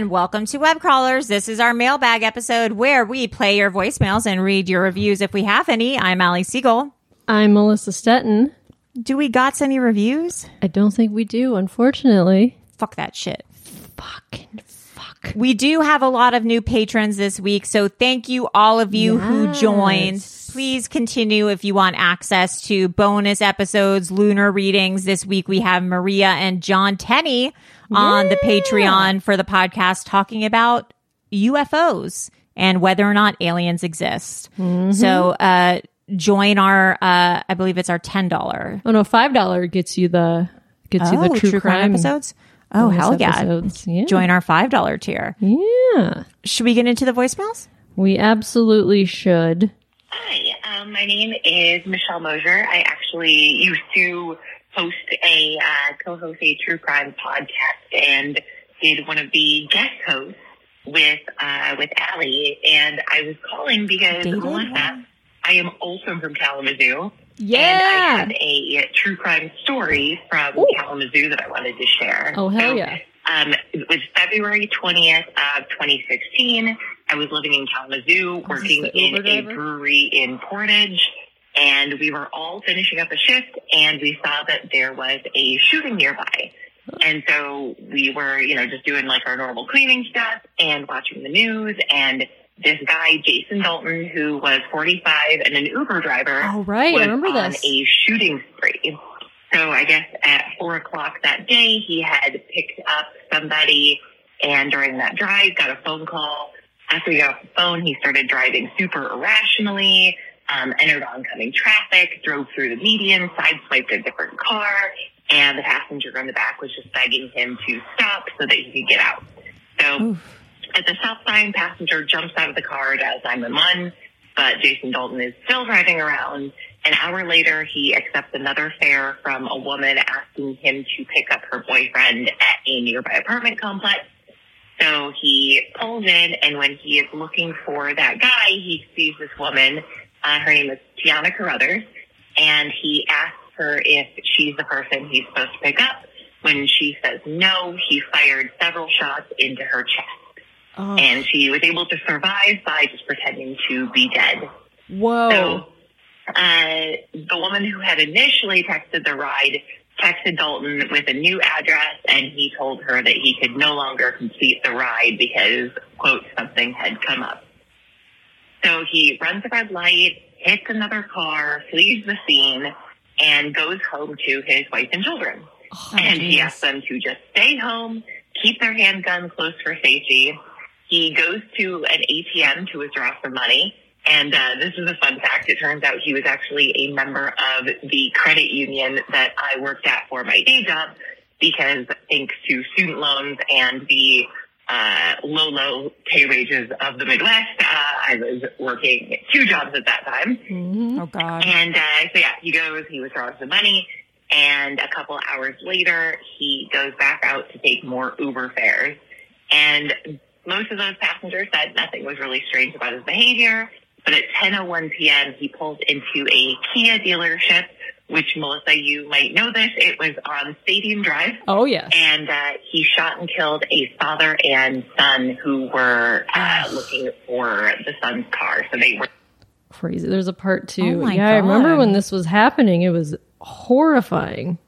And welcome to Web Crawlers. This is our mailbag episode where we play your voicemails and read your reviews if we have any. I'm Ali Siegel. I'm Melissa Stetten. Do we got any reviews? I don't think we do, unfortunately. Fuck that shit. Fucking We do have a lot of new patrons this week, so thank you all of you who joined. Please continue if you want access to bonus episodes, lunar readings. This week we have Maria and John Tenney on the Patreon for the podcast talking about UFOs and whether or not aliens exist. Mm-hmm. So, uh, join our, uh, I believe it's our $10. Oh no, five dollar gets you the gets you the true, crime, episodes. Oh, bonus hell yeah. episodes. Yeah. Join our $5 tier. Yeah, Should we get into the voicemails? we absolutely should. Hi, um, my name is Michelle Mosier. I actually used to host a uh, co-host a true crime podcast and did one of the guest hosts with uh, with Allie. And I was calling because Melissa, I am also from Kalamazoo. Yeah. And I have a true crime story from Ooh. Kalamazoo that I wanted to share. Oh, hell So, yeah. Um, it was February 20th of 2016. I was living in Kalamazoo, working in a brewery in Portage, and we were all finishing up a shift, and we saw that there was a shooting nearby. And so we were, you know, just doing like our normal cleaning stuff and watching the news, and this guy, Jason Dalton, who was 45 and an Uber driver, Oh, right. I remember on this. a shooting spree. So I guess at four o'clock that day, he had picked up somebody, and during that drive, got a phone call. After he got off the phone, he started driving super irrationally, um, entered oncoming traffic, drove through the median, sideswiped a different car, and the passenger in the back was just begging him to stop so that he could get out. So at the stop sign, passenger jumps out of the car, as I'm in 911, but Jason Dalton is still driving around. An hour later, he accepts another fare from a woman asking him to pick up her boyfriend at a nearby apartment complex. So he pulls in, and when he is looking for that guy, he sees this woman. Uh, her name is Tiana Carruthers, and he asks her if she's the person he's supposed to pick up. When she says no, he fired several shots into her chest Oh, and she was able to survive by just pretending to be dead. whoa. So, uh, the woman who had initially texted the ride texted Dalton with a new address, and he told her that he could no longer complete the ride because, quote, something had come up. So he runs a red light, hits another car, flees the scene, and goes home to his wife and children. and he asks them to just stay home, keep their handgun close for safety. He goes to an ATM to withdraw some money. And uh, this is a fun fact. It turns out he was actually a member of the credit union that I worked at for my day job because thanks to student loans and the uh, low, low pay wages of the Midwest. Uh, I was working two jobs at that time. Oh God. And uh, so, yeah, he goes, he withdraws the money. And a couple hours later, he goes back out to take more Uber fares. And most of those passengers said nothing was really strange about his behavior. But at 10.01 p.m., he pulls into a Kia dealership, which, Melissa, you might know this. It was on Stadium Drive. Oh yes. And uh, he shot and killed a father and son who were uh, looking for the son's car. So they were Crazy. There's a part two. Oh my yeah, I remember when this was happening. It was horrifying.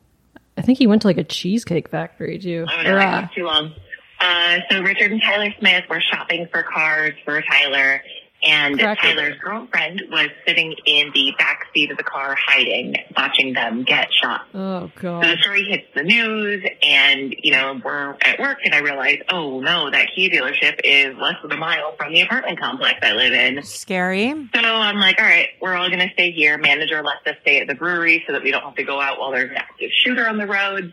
I think he went to like a cheesecake factory too. Oh, Or, no, uh, too long. Uh, so Richard and Tyler Smith were shopping for cars for Tyler, and Cracker Tyler's girlfriend was sitting in the back seat of the car, hiding, watching them get shot. oh god! So the story hits the news, and you know we're at work, and I realize, oh no, that Kia dealership is less than a mile from the apartment complex I live in. Scary. So I'm like, all right, we're all going to stay here. Manager lets us stay at the brewery so that we don't have to go out while there's an active shooter on the road.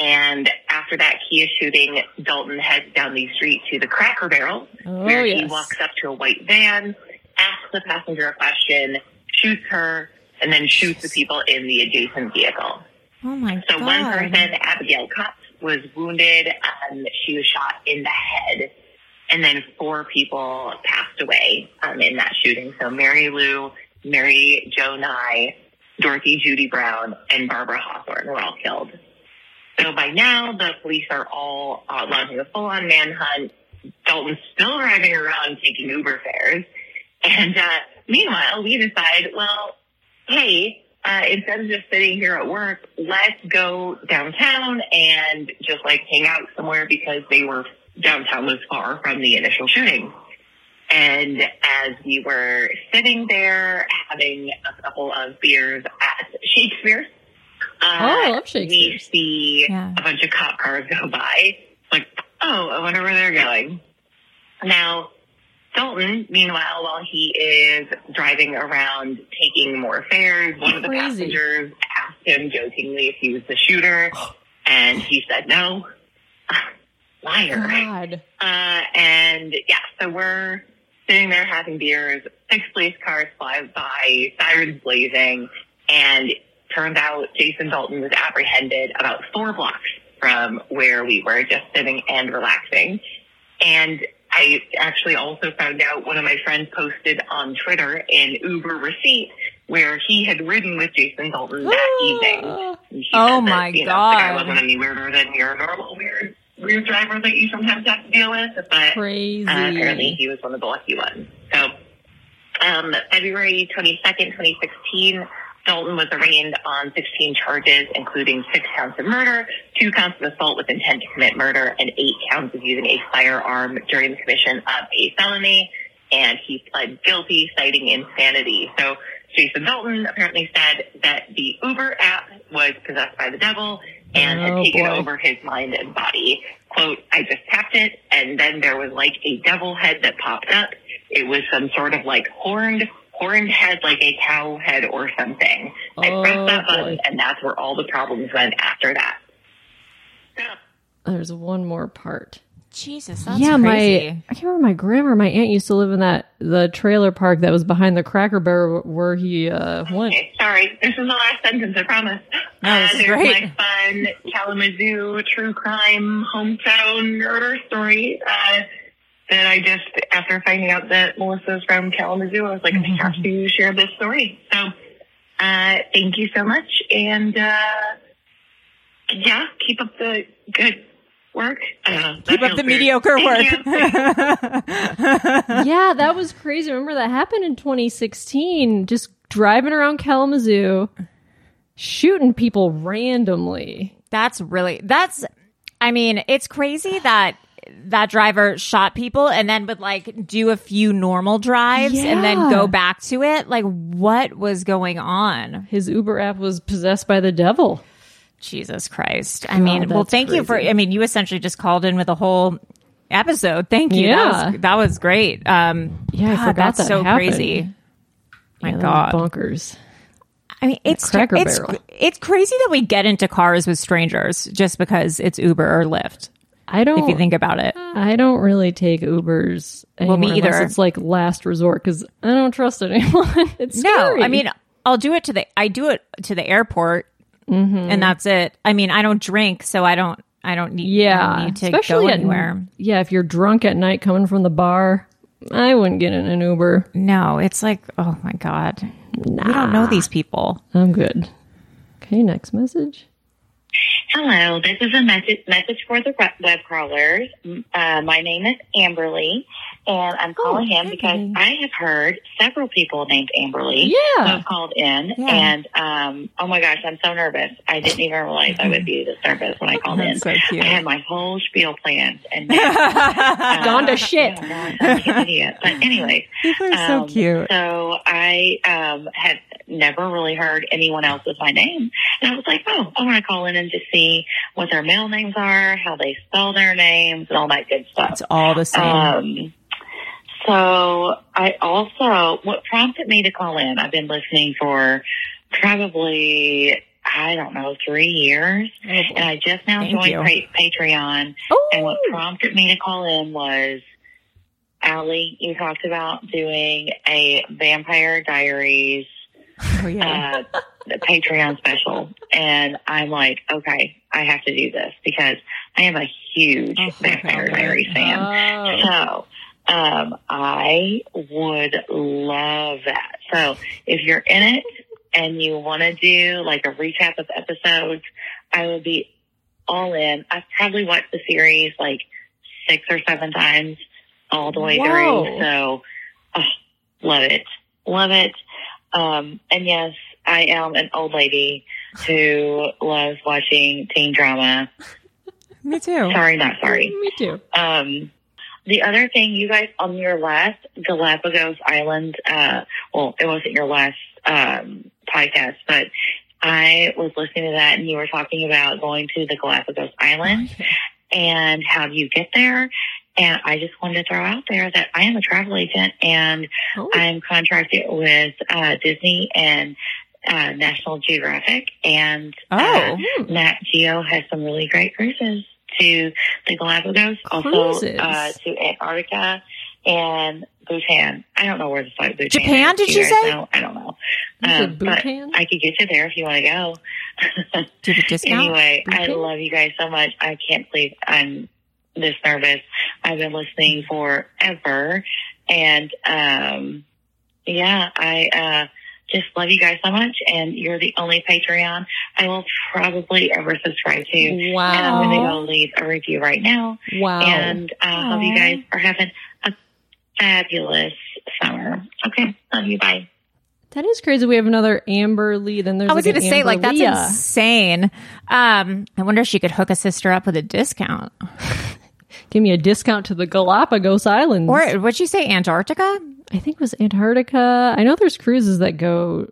And after that Kia shooting, Dalton heads down the street to the Cracker Barrel, Oh, where he walks up to a white van, asks the passenger a question, shoots her, and then shoots the people in the adjacent vehicle. Oh my God. So God. one person, Abigail Cutts, was wounded. Um, she was shot in the head. And then four people passed away um, in that shooting. So Mary Lou, Mary Jo Nye, Dorothy Judy Brown, and Barbara Hawthorne were all killed. So by now, the police are all uh, launching a full-on manhunt. Dalton's still driving around taking Uber fares. And uh, meanwhile, we decide, well, hey, uh, instead of just sitting here at work, let's go downtown and just like hang out somewhere because they were downtown was far from the initial shooting. And as we were sitting there having a couple of beers at Shakespeare's, uh, Oh, I love we see Yeah. a bunch of cop cars go by. Like, oh, I wonder where they're going. Now, Dalton, meanwhile, while he is driving around taking more fares, one of the Crazy. passengers asked him jokingly if he was the shooter, and he said no. Liar. God. Uh, and yeah, so we're sitting there having beers. Six police cars fly by, sirens blazing, and turns out Jason Dalton was apprehended about four blocks from where we were just sitting and relaxing. And I actually also found out one of my friends posted on Twitter an Uber receipt where he had ridden with Jason Dalton that evening. He Oh said that, my you know, The guy wasn't any weirder than your normal weird weird driver that you sometimes have to deal with, but Crazy. uh, apparently he was one of the lucky ones. So, um, February 22nd, 2016, Dalton was arraigned on 16 charges, including six counts of murder, two counts of assault with intent to commit murder, and eight counts of using a firearm during the commission of a felony. And he pled guilty, citing insanity. So Jason Dalton apparently said that the Uber app was possessed by the devil and Oh, had taken boy. over his mind and body. Quote, I just tapped it and then there was like a devil head that popped up. It was some sort of like horned, horned head, like a cow head or something. I Oh, pressed that button boy. and that's where all the problems went after that. So, There's one more part. Jesus, that's yeah, crazy. my I can't remember my grandma, my aunt used to live in that the trailer park that was behind the Cracker Barrel where he uh went. Okay, sorry. This is the last sentence, I promise. No, this is there's great. my fun Kalamazoo true crime hometown murder story. Uh, that I just, after finding out that Melissa Melissa's from Kalamazoo, I was like, I have to share this story. So, uh, thank you so much. And, uh, yeah, keep up the good work. I don't know. That Keep up the weird. mediocre Thank work. yeah, that was crazy. Remember that happened in 2016. Just driving around Kalamazoo, shooting people randomly. That's really that's I mean, it's crazy that that driver shot people and then would like do a few normal drives and then go back to it. Like what was going on? His Uber app was possessed by the devil. Jesus Christ. I mean, well thank you for. I mean, you essentially just called in with a whole episode. Thank you. That Yeah. was that was great. Um Yeah, I God, forgot that's that so happened. crazy. My Yeah, God. bonkers. I mean, it's it's Barrel. it's crazy that we get into cars with strangers just because it's Uber or Lyft. I don't. if you think about it. I don't really take Ubers. Well, me anymore either. It's like last resort because I don't trust anyone. it's No, scary. I mean, I'll do it to the I do it to the airport, Mm-hmm. and that's it. I mean, I don't drink, so I don't I don't need yeah, don't need to especially go at- anywhere. yeah, if you're drunk at night coming from the bar, I wouldn't get in an Uber. No, it's like oh my god, we don't know these people. I'm good. Okay, next message. Hello, this is a message message for the web crawlers. Uh, my name is Amberly, and I'm calling in because I have heard several people named Amberly Yeah. have called in, Yeah. and um, oh my gosh, I'm so nervous. I didn't even realize I would be this nervous when I called in. So cute. I had my whole spiel planned, and now, uh, Gone to shit. oh my gosh, I'm an idiot. But anyways, People are so um, cute. So I um, had never really heard anyone else with my name. And I was like, oh, I want to call in and just see what their male names are, how they spell their names, and all that good stuff. It's all the same. Um, so I also, what prompted me to call in, I've been listening for probably, I don't know, three years. and I just now Thank joined pa- Patreon. Oh, And what prompted me to call in was, Allie, you talked about doing a Vampire Diaries oh yeah. uh, Patreon special. And I'm like, okay, I have to do this because I am a huge Oh, Vampire. Diaries fan. Oh. So, um, I would love that. So if you're in it and you want to do like a recap of episodes, I would be all in. I've probably watched the series like six or seven times all the way Whoa. through. So, oh, love it. Love it. Um, and yes, I am an old lady who loves watching teen drama. Me too. Sorry, not sorry. Me too. Um, the other thing, you guys on your last Galapagos Island, uh, well, it wasn't your last um, podcast, but I was listening to that, and you were talking about going to the Galapagos Islands and how do you get there. And I just wanted to throw out there that I am a travel agent, and Oh. I'm contracted with uh, Disney and uh, National Geographic, and uh, Oh. Nat Geo has some really great cruises to the Galapagos, also uh, to Antarctica and Bhutan. I don't know where the fuck Bhutan Japan, did you say? No, I don't know. Um, but Bhutan? I could get you there if you want to go. Discount. Anyway, I love you guys so much. I can't believe I'm this nervous. I've been listening forever. And um yeah, I uh just love you guys so much and you're the only Patreon I will probably ever subscribe to. Wow! And I'm gonna go leave a review right now. Wow. And I hope you guys are having a fabulous summer. Okay. Love you. Bye. that is crazy. We have another Amberly. Then there's I was like going to say, Amber like, that's Leah. insane. Um, I wonder if she could hook a sister up with a discount. Give me a discount to the Galapagos Islands. Or what'd you say, Antarctica? I think it was Antarctica. I know there's cruises that go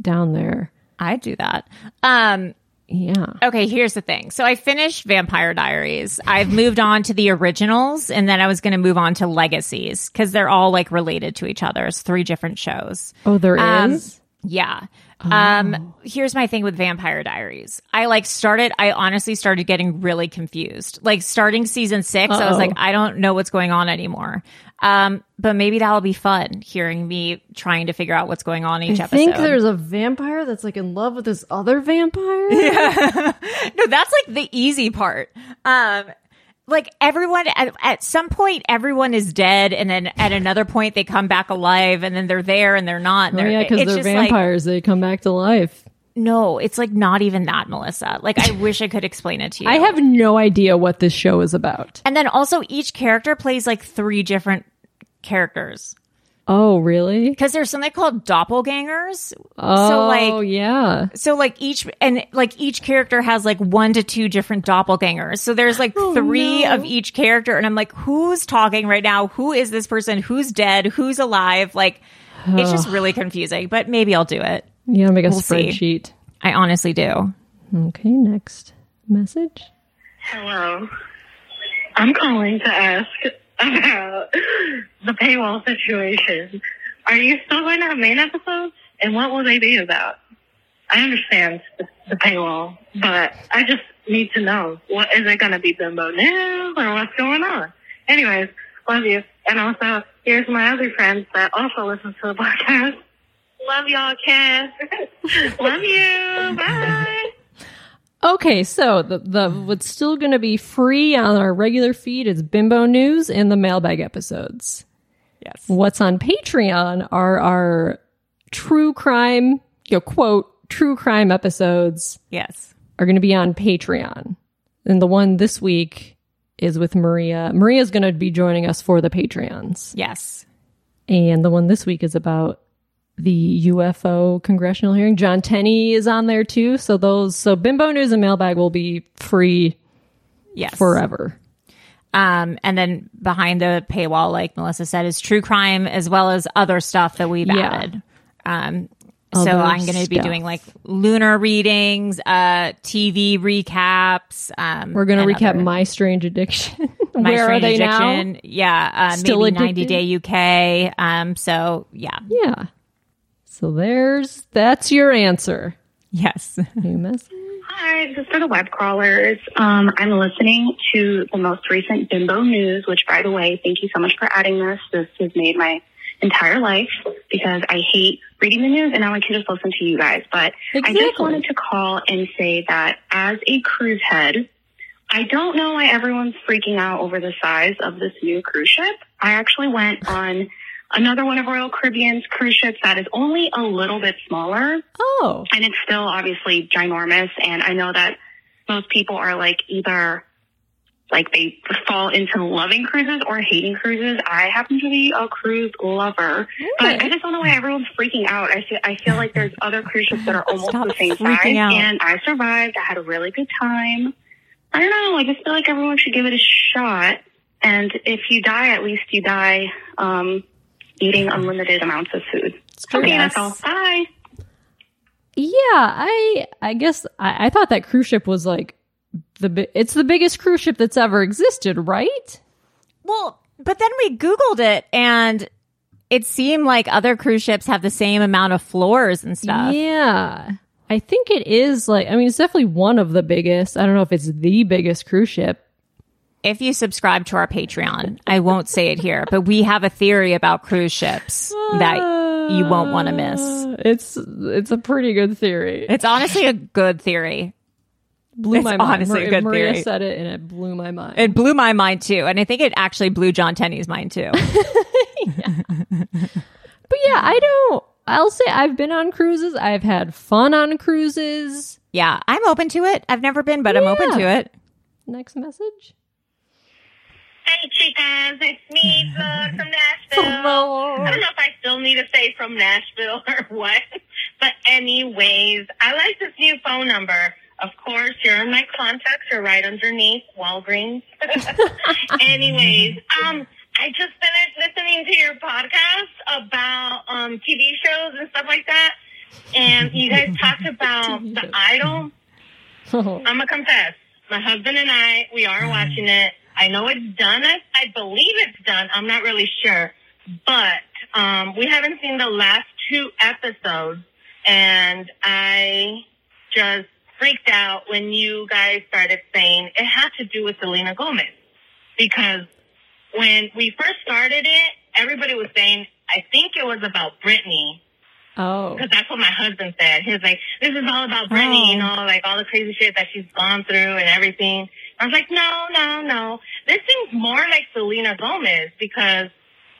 down there. I'd do that. Um, Yeah. okay, here's the thing. So I finished Vampire Diaries. I've moved on to the originals, and then I was going to move on to Legacies because they're all like related to each other. It's three different shows. Oh, there is. Um, Yeah. Um, here's my thing with Vampire Diaries. I like started, I honestly started getting really confused. Like starting season 6 I was like, I don't know what's going on anymore. Um, but maybe that'll be fun hearing me trying to figure out what's going on each I episode. I think there's a vampire that's like in love with this other vampire. Yeah. no, that's like the easy part. Um, like everyone at, at some point, everyone is dead, and then at another point they come back alive, and then they're there and they're not. And Oh they're, yeah, because they're just like- vampires. they come back to life. No, it's like not even that, Melissa. Like I wish I could explain it to you. I have no idea what this show is about. and then also each character plays like three different characters Oh, really? because there's something called doppelgangers. Oh, so like yeah. So like each and like each character has like one to two different doppelgangers. So there's like oh, three of each character and I'm like who's talking right now? Who is this person? Who's dead? Who's alive? Like it's just really confusing, but maybe I'll do it. You gotta make a We'll see. spreadsheet. I honestly do. Okay, next message. Hello. I'm calling to ask about the paywall situation. Are you still going to have main episodes? And what will they be about? I understand the, the paywall, but I just need to know what is it going to be bimbo news or what's going on. Anyways, love you. And also, here's my other friends that also listen to the podcast. Love y'all, Cass. love you. Bye. Okay, so the the what's still going to be free on our regular feed is Bimbo News and the mailbag episodes. Yes. What's on Patreon are our true crime, you know, quote, true crime episodes Yes. are going to be on Patreon. And the one this week is with Maria. Maria's going to be joining us for the Patreons. Yes. And the one this week is about the UFO congressional hearing. John Tenney is on there too. So those, so Bimbo News and Mailbag will be free Yes. forever. Um, and then behind the paywall, like Melissa said, is true crime as well as other stuff that we've Yeah. added. Um, so Other I'm going to be doing like lunar readings, uh, TV recaps. Um, We're going to recap other- My Strange Addiction. My Where are Strange they Addiction. now? Yeah, uh, Still maybe 90 addicted? Day UK. Um, so yeah, Yeah. So there's, that's your answer. yes, New message. Hi, this is for the web crawlers. Um, I'm listening to the most recent Bimbo News, which, by the way, thank you so much for adding this. This has made my entire life because I hate reading the news and now I can just listen to you guys. But I just wanted to call and say that as a cruise head, I don't know why everyone's freaking out over the size of this new cruise ship. I actually went on another one of Royal Caribbean's cruise ships that is only a little bit smaller Oh, and it's still obviously ginormous. And I know that most people are like either like they fall into loving cruises or hating cruises. I happen to be a cruise lover, but I just don't know why everyone's freaking out. I feel I feel like there's other cruise ships that are almost Stop the same size, out. and I survived. I had a really good time. I don't know. I just feel like everyone should give it a shot. And if you die, at least you die um, eating unlimited amounts of food. Okay, Yes. that's all. Bye. yeah. I I guess I, I thought that cruise ship was like the it's the biggest cruise ship that's ever existed, right? Well, but then we Googled it and it seemed like other cruise ships have the same amount of floors and stuff. Yeah. I think it is like I mean it's definitely one of the biggest. I don't know if it's the biggest cruise ship. If you subscribe to our Patreon, I won't say it here, but we have a theory about cruise ships that you won't want to miss. Uh, It's it's a pretty good theory. It's honestly a good theory. blew it's my mind. honestly a Mar- good Maria theory. said it and it blew my mind. It blew my mind too. And I think it actually blew John Tenney's mind too. but yeah, I don't I'll say I've been on cruises. I've had fun on cruises. yeah, I'm open to it. I've never been, but I'm open to it. Next message. Hey, chicas, it's me, from Nashville. I don't know if I still need to say from Nashville or what, but anyways, I like this new phone number. Of course, you're in my contacts. You're right underneath Walgreens. anyways, um, I just finished listening to your podcast about um TV shows and stuff like that, and you guys talked about the Idol. I'm gonna confess. My husband and I, we are watching it. I know it's done. I, I believe it's done. I'm not really sure, but um, we haven't seen the last two episodes, and I just freaked out when you guys started saying it had to do with Selena Gomez because when we first started it, everybody was saying I think it was about Britney Oh. because that's what my husband said. He was like, "This is all about Britney, you know, like all the crazy shit that she's gone through and everything." I was like, "No, no, no. This seems more like Selena Gomez because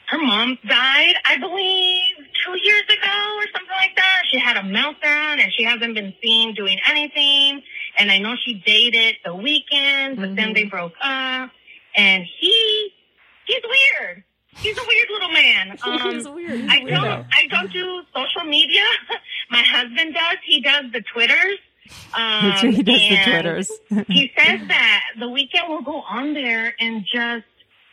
her mom died, I believe, two years ago or something like that. She had a meltdown and she hasn't been seen doing anything. And I know she dated the Weeknd, but then they broke up. And he, he's weird. He's a weird little man. Um, He's weird. He's I weirdo. don't. I don't do social media. My husband does. He does the twitters. Um, he does the Twitters. he says that the Weeknd will go on there and just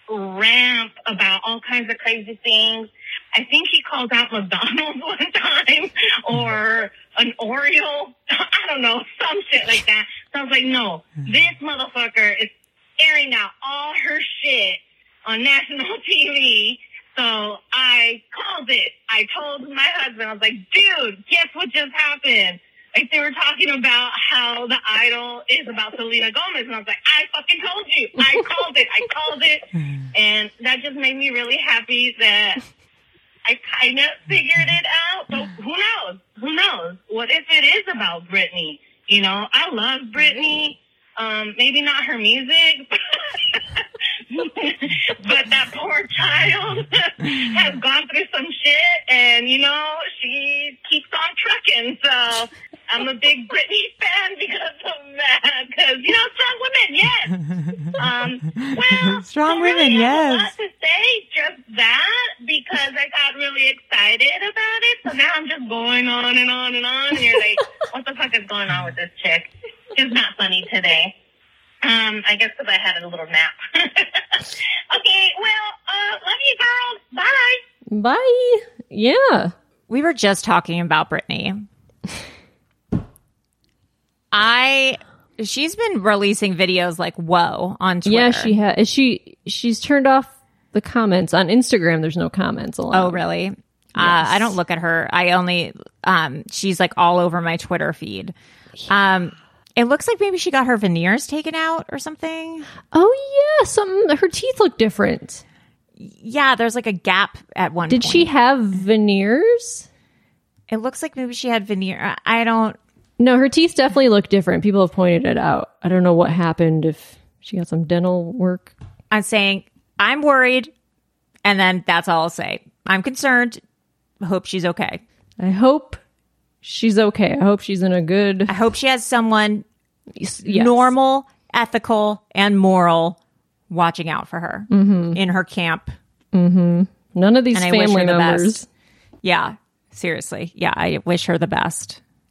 rant about all kinds of crazy things. I think he called out McDonald's one time or an Oreo. I don't know, some shit like that. So I was like, no, this motherfucker is airing out all her shit on national TV. So I called it. I told my husband, I was like, dude, guess what just happened? Like they were talking about how the idol is about Selena Gomez, and I was like, I fucking told you, I called it, I called it, and that just made me really happy that I kind of figured it out. But who knows? Who knows? What if it is about Britney? You know, I love Britney. Um, maybe not her music, but that poor child has gone through some shit, and you know she keeps on trucking. So I'm a big Britney fan because of that. Because you know, strong women, yes. Um, well, Strong really women, have a yes. lot to say just that because I got really excited about it. So now I'm just going on and on and on. And you're like, what the fuck is going on with this chick? She's not funny today. Um, I guess because I had a little nap. okay, well, uh, love you, girls. Bye. Bye. Yeah. We were just talking about Britney. I she's been releasing videos like whoa on Twitter. Yeah, she has. She? She's turned off the comments on Instagram. There's no comments allowed. Oh, really? Uh, I don't look at her. I only um she's like all over my Twitter feed. Um it looks like maybe she got her veneers taken out or something. Oh yeah, some her teeth look different. Yeah, there's like a gap at one Did point. she have veneers? It looks like maybe she had veneer. I don't No, her teeth definitely look different. People have pointed it out. I don't know what happened if she got some dental work. I'm saying I'm worried and then that's all I'll say. I'm concerned. Hope she's okay. I hope she's okay. I hope she's in a good I hope she has someone yes. normal, ethical, and moral watching out for her mm-hmm. in her camp. Mm-hmm. None of these And I wish family the members. best. Yeah, seriously. Yeah, I wish her the best.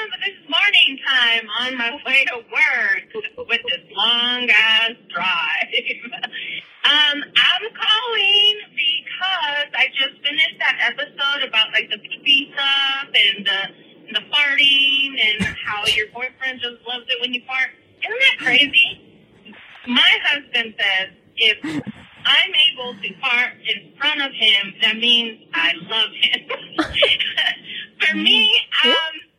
but this morning time on my way to work with this long ass drive. um, I'm calling because I just finished that episode about like the pee stuff and the the farting and how your boyfriend just loves it when you fart. Isn't that crazy? My husband says if I'm able to fart in front of him, that means I love him. For me, um,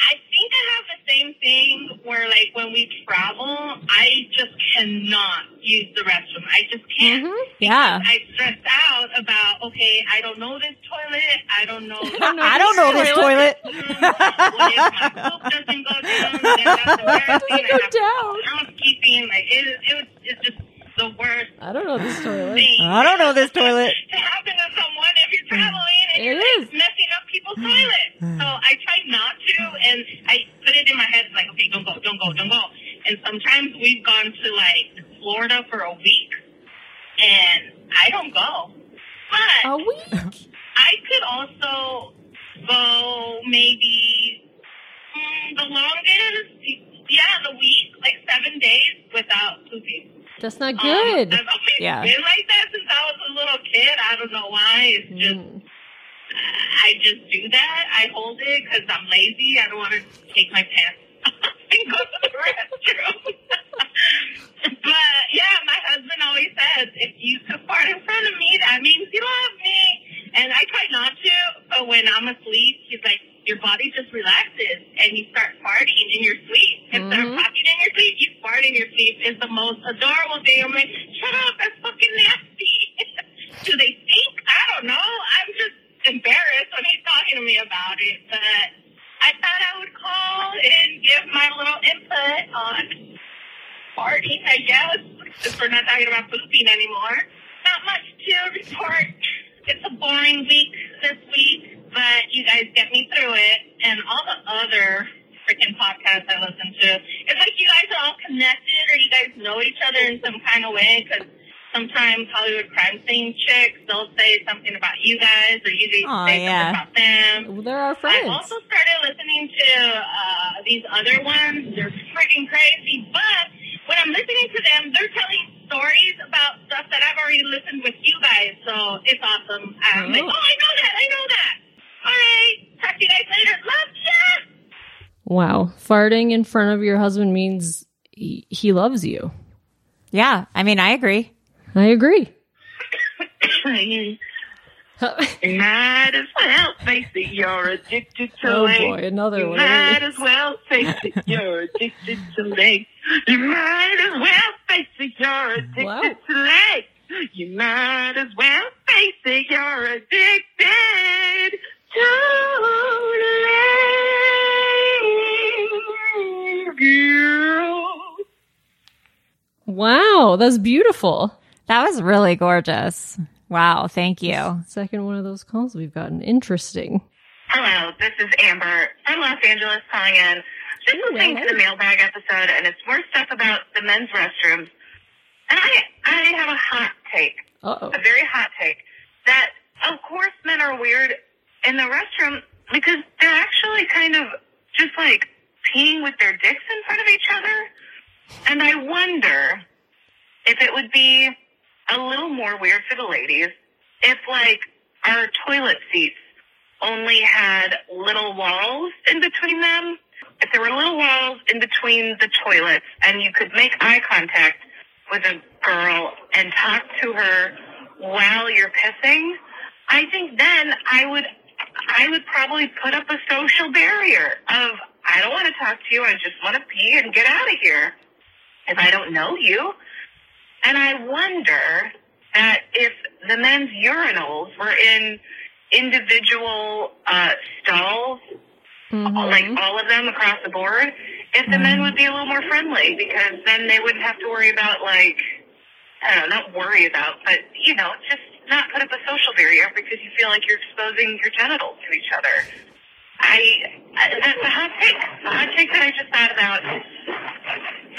I think I have the same thing where, like, when we travel, I just cannot use the restroom. I just can't. Mm-hmm. Yeah. I stress out about, okay, I don't know this toilet. I don't know. I don't know this mm-hmm. toilet. what if my poop doesn't go down? Then that's embarrassing. I have down. housekeeping. Like, it, it, was- it's just the worst I don't know this toilet. thing I don't know this toilet. to happen to someone if you're traveling and It you're like, messing up people's toilets. So I try not to, and I put it in my head like, okay, don't go, don't go, don't go. And sometimes we've gone to like Florida for a week, and I don't go. But A week. I could also go maybe Mm, the longest, yeah, the week, like seven days without pooping. That's not Um, good. I've always Yeah. been like that since I was a little kid. I don't know why. It's just Mm. I just do that. I hold it because I'm lazy. I don't want to take my pants off and go to the restroom. but yeah, my husband always says, if you could fart in front of me, that means you love me. And I try not to, but when I'm asleep, he's like, your body just relaxes and you start farting in your sleep. Instead of Mhm. talking in your sleep, you fart in your sleep. It's the most adorable thing. I'm like, shut up, that's fucking nasty. Do they stink? I don't know. I'm just embarrassed when he's talking to me about it. But I thought I would call and give my little input on farting, I guess, since we're not talking about pooping anymore. Not much to report. It's a boring week this week, but you guys get me through it. And all the other freaking podcasts I listen to, it's like you guys are all connected or you guys know each other in some kind of way because sometimes Hollywood crime scene chicks, they'll say something about you guys or you guys Aw, say yeah. something about them. Well, they're our friends. I also started listening to uh, these other ones. They're freaking crazy. But when I'm listening to them, they're telling stories about stuff that I've already listened with you guys. So it's awesome. I'm like, Oh. oh, I know that. I know that. All right. Talk to you guys later. Love ya. Wow. Farting in front of your husband means he, he loves you. Yeah. I mean, I agree. I agree. You might as well face it. You're addicted to Oh it. boy, another You one. might as well face it. You're addicted to legs. You might as well face it. You're addicted Wow. to legs. You might as well face it. You're addicted to legs. Wow, that's beautiful. That was really gorgeous. Wow. Thank you. Second one of those calls we've gotten. Interesting. Hello, this is Amber from Los Angeles calling in. Just listening to the mailbag episode, and it's more stuff about the men's restrooms. And I, I have a hot take, Uh-oh. a very hot take, that of course men are weird in the restroom because they're actually kind of just like peeing with their dicks in front of each other. And I wonder if it would be a little more weird for the ladies if like our toilet seats only had little walls in between them. If there were little walls in between the toilets and you could make eye contact with a girl and talk to her while you're pissing, I think then I would I would probably put up a social barrier of I don't want to talk to you, I just want to pee and get out of here. If I don't know you. And I wonder that if the men's urinals were in individual uh, stalls, like all of them across the board, if the men would be a little more friendly because then they wouldn't have to worry about like I don't know, not worry about, but you know, just not put up a social barrier because you feel like you're exposing your genitals to each other. I, I that's a hot take. A hot take that I just thought about.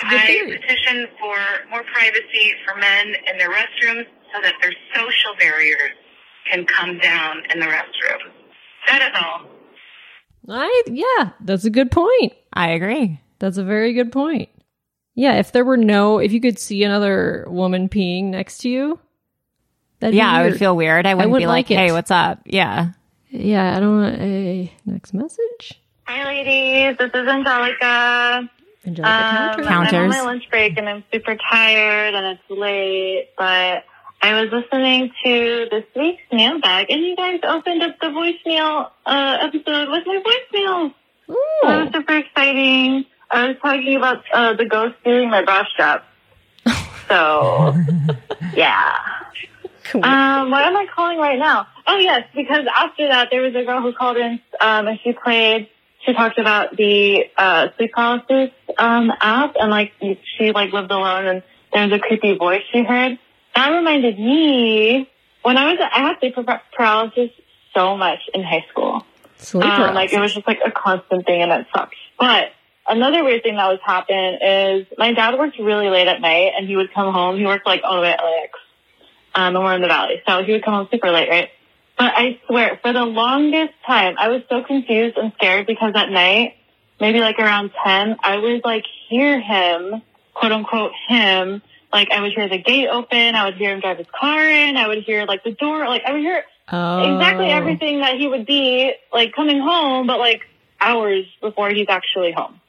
I petition for more privacy for men in their restrooms so that their social barriers can come down in the restroom. That is all. I yeah, that's a good point. I agree. That's a very good point. Yeah, if there were no, if you could see another woman peeing next to you, that'd yeah, be I would feel weird. I wouldn't, be like, it. hey, what's up? Yeah. Yeah, I don't want a next message. Hi, ladies. This is Angelica. Angelica Um, Counters. I'm on my lunch break and I'm super tired and it's late, but I was listening to this week's mailbag and you guys opened up the voicemail uh, episode with my voicemail. Ooh. That was super exciting. I was talking about uh, the ghost doing my bra strap. So, yeah. Um, why am I calling right now? Oh yes, because after that there was a girl who called in um, and she played. She talked about the uh, sleep paralysis um, app and like she like lived alone and there was a creepy voice she heard. That reminded me when I was I had sleep par- paralysis so much in high school. Sleep Um, like it was just like a constant thing and it sucks. But another weird thing that was happening is my dad worked really late at night and he would come home. He worked like all the way at LAX. Um, and we're in the valley. So he would come home super late, right? But I swear, for the longest time, I was so confused and scared because at night maybe like around 10, I would like hear him, quote unquote him. Like I would hear the gate open. I would hear him drive his car in. I would hear like the door. Like I would hear Oh. exactly everything that he would be like coming home, but like hours before he's actually home.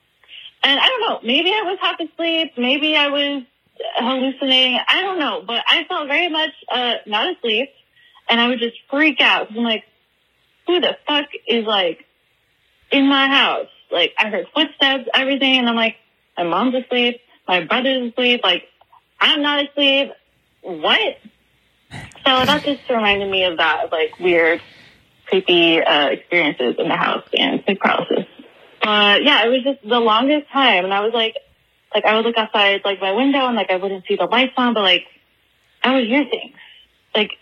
And I don't know, maybe I was half asleep, maybe I was hallucinating, I don't know, but I felt very much uh, not asleep, and I would just freak out. I'm like, who the fuck is like in my house? Like I heard footsteps, everything, and I'm like, my mom's asleep, my brother's asleep, like I'm not asleep. What? So that just reminded me of that, like weird, creepy uh, experiences in the house and sleep paralysis. But yeah, it was just the longest time, and I was like, like I would look outside like my window, and like I wouldn't see the lights on, but like I would hear things, like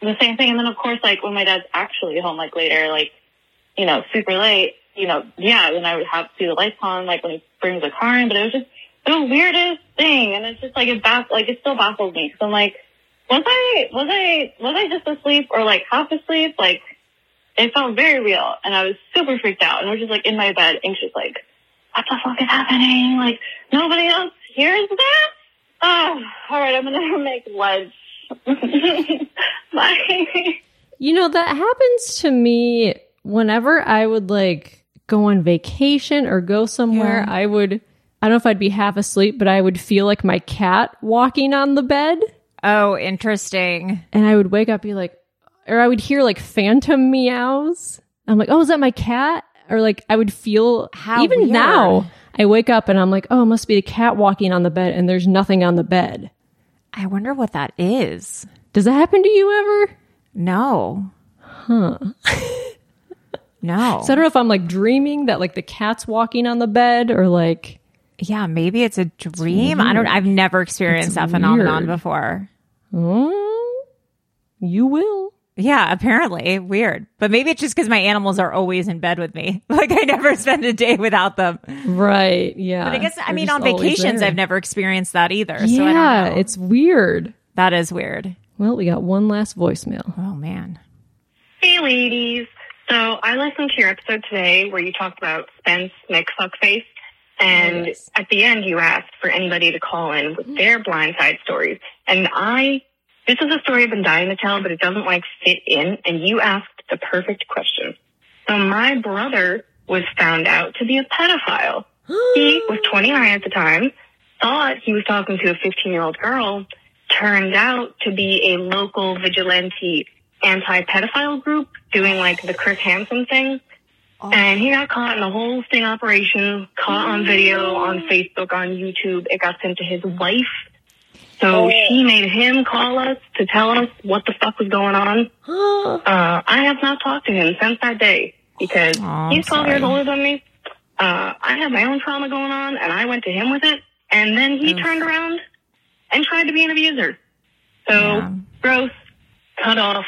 the same thing. And then of course, like when my dad's actually home, like later, like you know, super late, you know, yeah, then I would have to see the lights on, like when he brings the car in. But it was just the weirdest thing, and it's just like it baff- like it still baffles me because I'm like, was I was I was I just asleep or like half asleep? Like it felt very real, and I was super freaked out, and I was just like in my bed, anxious, like what the fuck is happening? Like nobody else hears that. Oh, all right, I'm gonna make lunch. Bye. You know, that happens to me whenever I would like go on vacation or go somewhere. Yeah. I would, I don't know if I'd be half asleep, but I would feel like my cat walking on the bed. Oh, interesting. And I would wake up, be like, or I would hear like phantom meows. I'm like, oh, is that my cat? Or like, I would feel, How even weird. now, I wake up and I'm like, oh, it must be the cat walking on the bed and there's nothing on the bed. I wonder what that is. Does that happen to you ever? No. Huh. No. So I don't know if I'm like dreaming that like the cat's walking on the bed or like, yeah, maybe it's a dream. I don't. I've never experienced It's that phenomenon weird. before. you will. Yeah, apparently weird. But maybe it's just because my animals are always in bed with me. Like I never spend a day without them. Right. Yeah. But I guess I They're mean on vacations. I've never experienced that either. Yeah, so I don't know. it's weird. that is weird. Well, we got one last voicemail. Oh man. Hey, ladies. So I listened to your episode today where you talked about Spence McFuckface. And Oh, yes. at the end, you asked for anybody to call in with their blindside stories. And I, this is a story I've been dying to tell, but it doesn't like fit in. And you asked the perfect question. So my brother was found out to be a pedophile. he was 29 at the time, thought he was talking to a 15 year old girl, turned out to be a local vigilante anti-pedophile group doing like the Chris Hansen thing. Oh. And he got caught in a whole sting operation, caught on video, on Facebook, on YouTube. It got sent to his wife. So she made him call us to tell us what the fuck was going on. Uh, I have not talked to him since that day because Oh, he's 12 years older than me. Uh, I have my own trauma going on and I went to him with it. And then he turned around and tried to be an abuser. So Yeah. gross, cut off,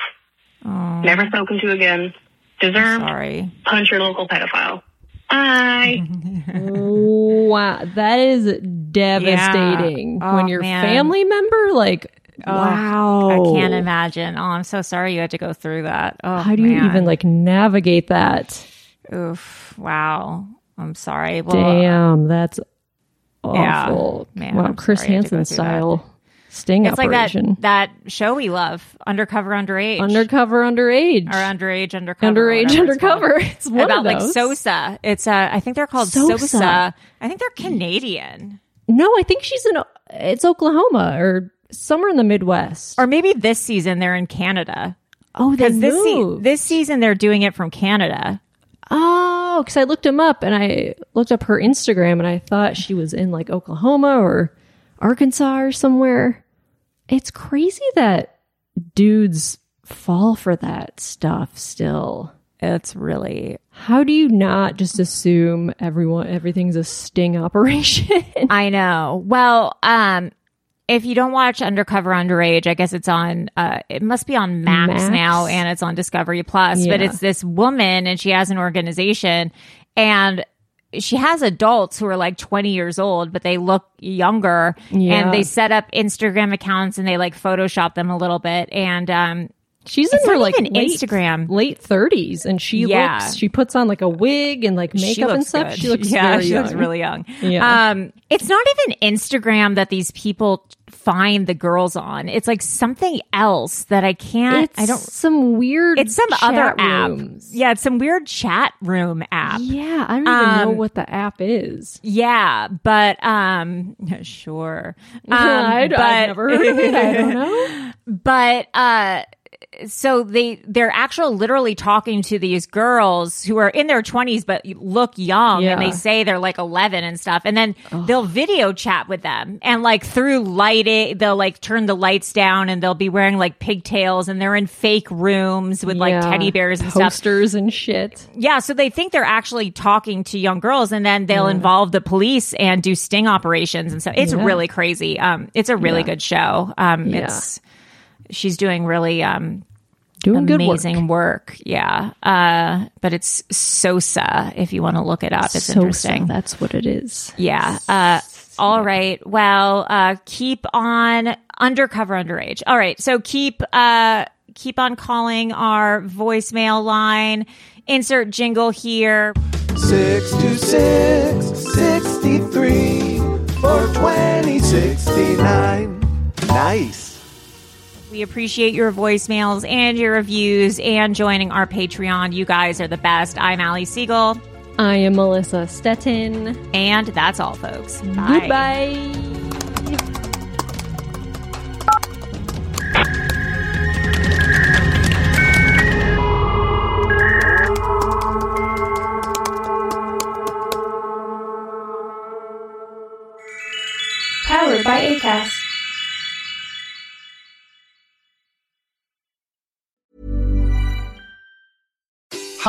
Oh, never spoken to again. Deserved, sorry. punch your local pedophile. Bye. wow, that is devastating. Oh, when your man. family member, like, Oh, wow, I can't imagine. Oh, I'm so sorry you had to go through that. Oh, How do you man. even like navigate that? Oof. Wow. I'm sorry. Well, Damn, that's Yeah, awful. man, wow, I'm Chris sorry you had to go Hansen through that. style sting It's like that that show we love, Undercover Underage. undercover, underage, or underage undercover. underage, it's undercover. It's one about like. Sosa. It's uh I think they're called Sosa. Sosa. I think they're Canadian. No, I think she's in. It's Oklahoma or somewhere in the Midwest. Or maybe this season they're in Canada. oh, they this se- this season they're doing it from Canada. Oh, because I looked him up and I looked up her Instagram and I thought she was in like Oklahoma or Arkansas or somewhere. It's crazy that dudes fall for that stuff still. It's really How do you not just assume everyone everything's a sting operation? I know. Well, um, if you don't watch Undercover Underage, I guess it's on. Uh, it must be on Max, Max? now, and it's on Discovery Plus. But it's this woman, and she has an organization, and she has adults who are like 20 years old, but they look younger, Yeah. and they set up Instagram accounts and they like Photoshop them a little bit, and um, She's in her like an late, Instagram. late 30s and she Yeah. looks she puts on like a wig and like makeup and stuff. good. She looks yeah, she young. looks really young. Yeah. Um, it's not even Instagram that these people find the girls on. It's like something else that I can't. It's I don't. some weird It's some other app. rooms. Yeah, it's some weird chat room app. Yeah, I don't even know Um, what the app is. Yeah, but um, sure. Um, but, I've never heard of it. I don't know. but uh so they they're actually literally talking to these girls who are in their 20s but look young and they say they're like 11 and stuff and then they'll video chat with them and like through lighting they'll like turn the lights down and they'll be wearing like pigtails and they're in fake rooms with like teddy bears and stuff posters and shit. yeah, so they think they're actually talking to young girls, and then they'll involve the police and do sting operations and so It's Yeah. really crazy. Um, it's a really Yeah. good show. Um, Yeah. it's she's doing really um Doing good work. amazing work. Yeah, uh, but it's Sosa. If you want to look it up, it's Sosa, interesting. That's what it is. Yeah. Uh, all right. Well, uh, keep on undercover underage. All right. So keep, uh, keep on calling our voicemail line. Insert jingle here. 626 63 420 69. Nice. We appreciate your voicemails and your reviews and joining our Patreon. You guys are the best. I'm Ali Siegel. I am Melissa Stetten. And that's all, folks. Bye. Goodbye.